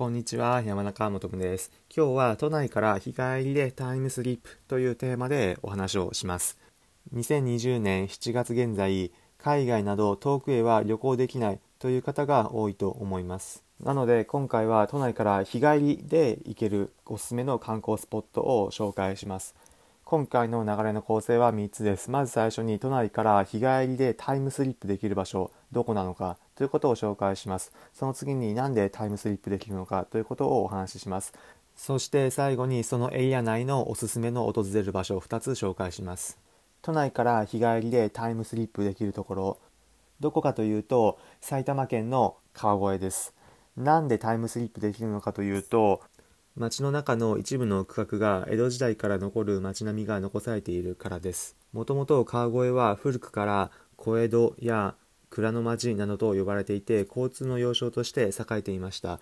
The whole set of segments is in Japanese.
こんにちは、山中元です。今日は都内から日帰りでタイムスリップというテーマでお話をします。2020年7月現在、海外など遠くへは旅行できないという方が多いと思います。なので今回は都内から日帰りで行けるおすすめの観光スポットを紹介します。今回の流れの構成は3つです。まず最初に都内から日帰りでタイムスリップできる場所、どこなのかということを紹介します。その次に何でタイムスリップできるのかということをお話しします。そして最後にそのエリア内のおすすめの訪れる場所を2つ紹介します。都内から日帰りでタイムスリップできるところ、どこかというと埼玉県の川越です。なんでタイムスリップできるのかというと、街の中の一部の区画が江戸時代から残る街並みが残されているからです。もともと川越は古くから小江戸や蔵の町などと呼ばれていて交通の要衝として栄えていました。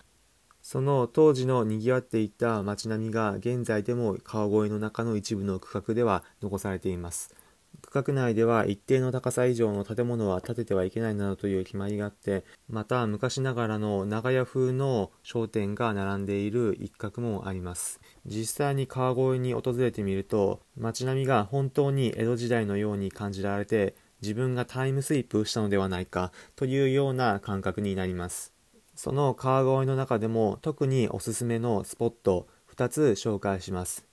その当時の賑わっていた町並みが現在でも川越の中の一部の区画では残されています。区画内では一定の高さ以上の建物は建ててはいけないなどという決まりがあってまた昔ながらの長屋風の商店が並んでいる一角もあります。実際に川越に訪れてみると街並みが本当に江戸時代のように感じられて自分がタイムスリップしたのではないかというような感覚になります。その川越の中でも特におすすめのスポット2つ紹介します。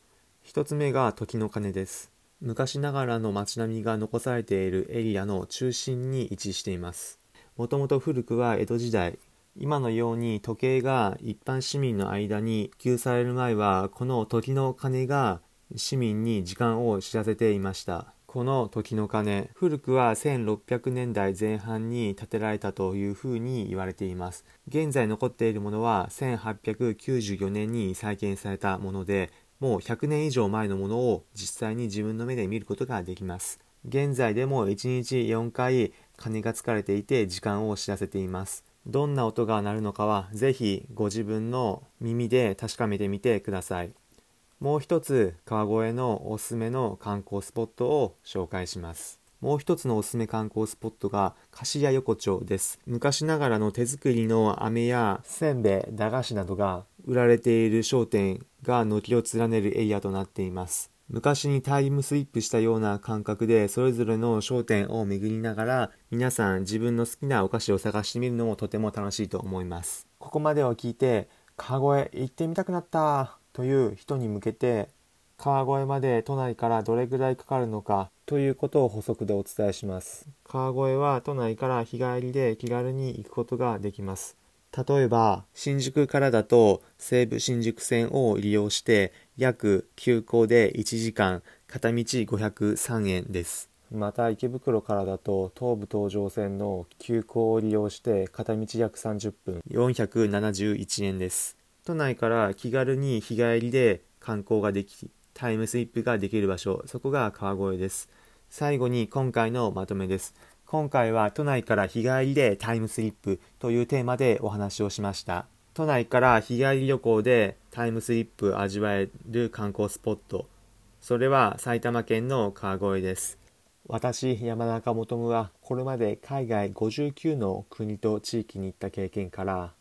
1つ目が時の鐘です。昔ながらの街並みが残されているエリアの中心に位置しています。もともと古くは江戸時代、今のように時計が一般市民の間に普及される前はこの時の鐘が市民に時間を知らせていました。この時の鐘古くは1600年代前半に建てられたというふうに言われています。現在残っているものは1894年に再建されたものでもう100年以上前のものを実際に自分の目で見ることができます。現在でも1日4回鐘が疲れていて時間を知らせています。どんな音が鳴るのかはぜひご自分の耳で確かめてみてください。もう一つ川越のおすすめの観光スポットを紹介します。もう一つのおすすめ観光スポットが貸屋横丁です。昔ながらの手作りの飴やせんべい駄菓子などが売られている商店が軒を連ねるエリアとなっています。昔にタイムスリップしたような感覚でそれぞれの商店を巡りながら皆さん自分の好きなお菓子を探してみるのもとても楽しいと思います。ここまでを聞いて川越行ってみたくなった。という人に向けて川越まで都内からどれぐらいかかるのかということを補足でお伝えします。川越は都内から日帰りで気軽に行くことができます。例えば新宿からだと西武新宿線を利用して約急行で1時間片道503円です。また池袋からだと東武東上線の急行を利用して片道約30分471円です。都内から気軽に日帰りで観光ができ、タイムスリップができる場所、そこが川越です。最後に今回のまとめです。今回は都内から日帰りでタイムスリップというテーマでお話をしました。都内から日帰り旅行でタイムスリップ味わえる観光スポット。それは埼玉県の川越です。私、山中元はこれまで海外59の国と地域に行った経験から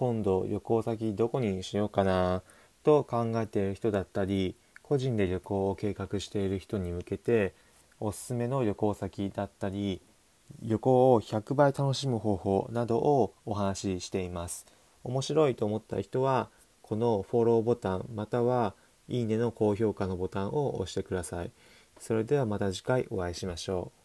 今度旅行先どこにしようかなと考えている人だったり個人で旅行を計画している人に向けておすすめの旅行先だったり旅行を100倍楽しむ方法などをお話ししています。面白いと思った人はこのフォローボタンまたはいいねの高評価のボタンを押してください。それではまた次回お会いしましょう。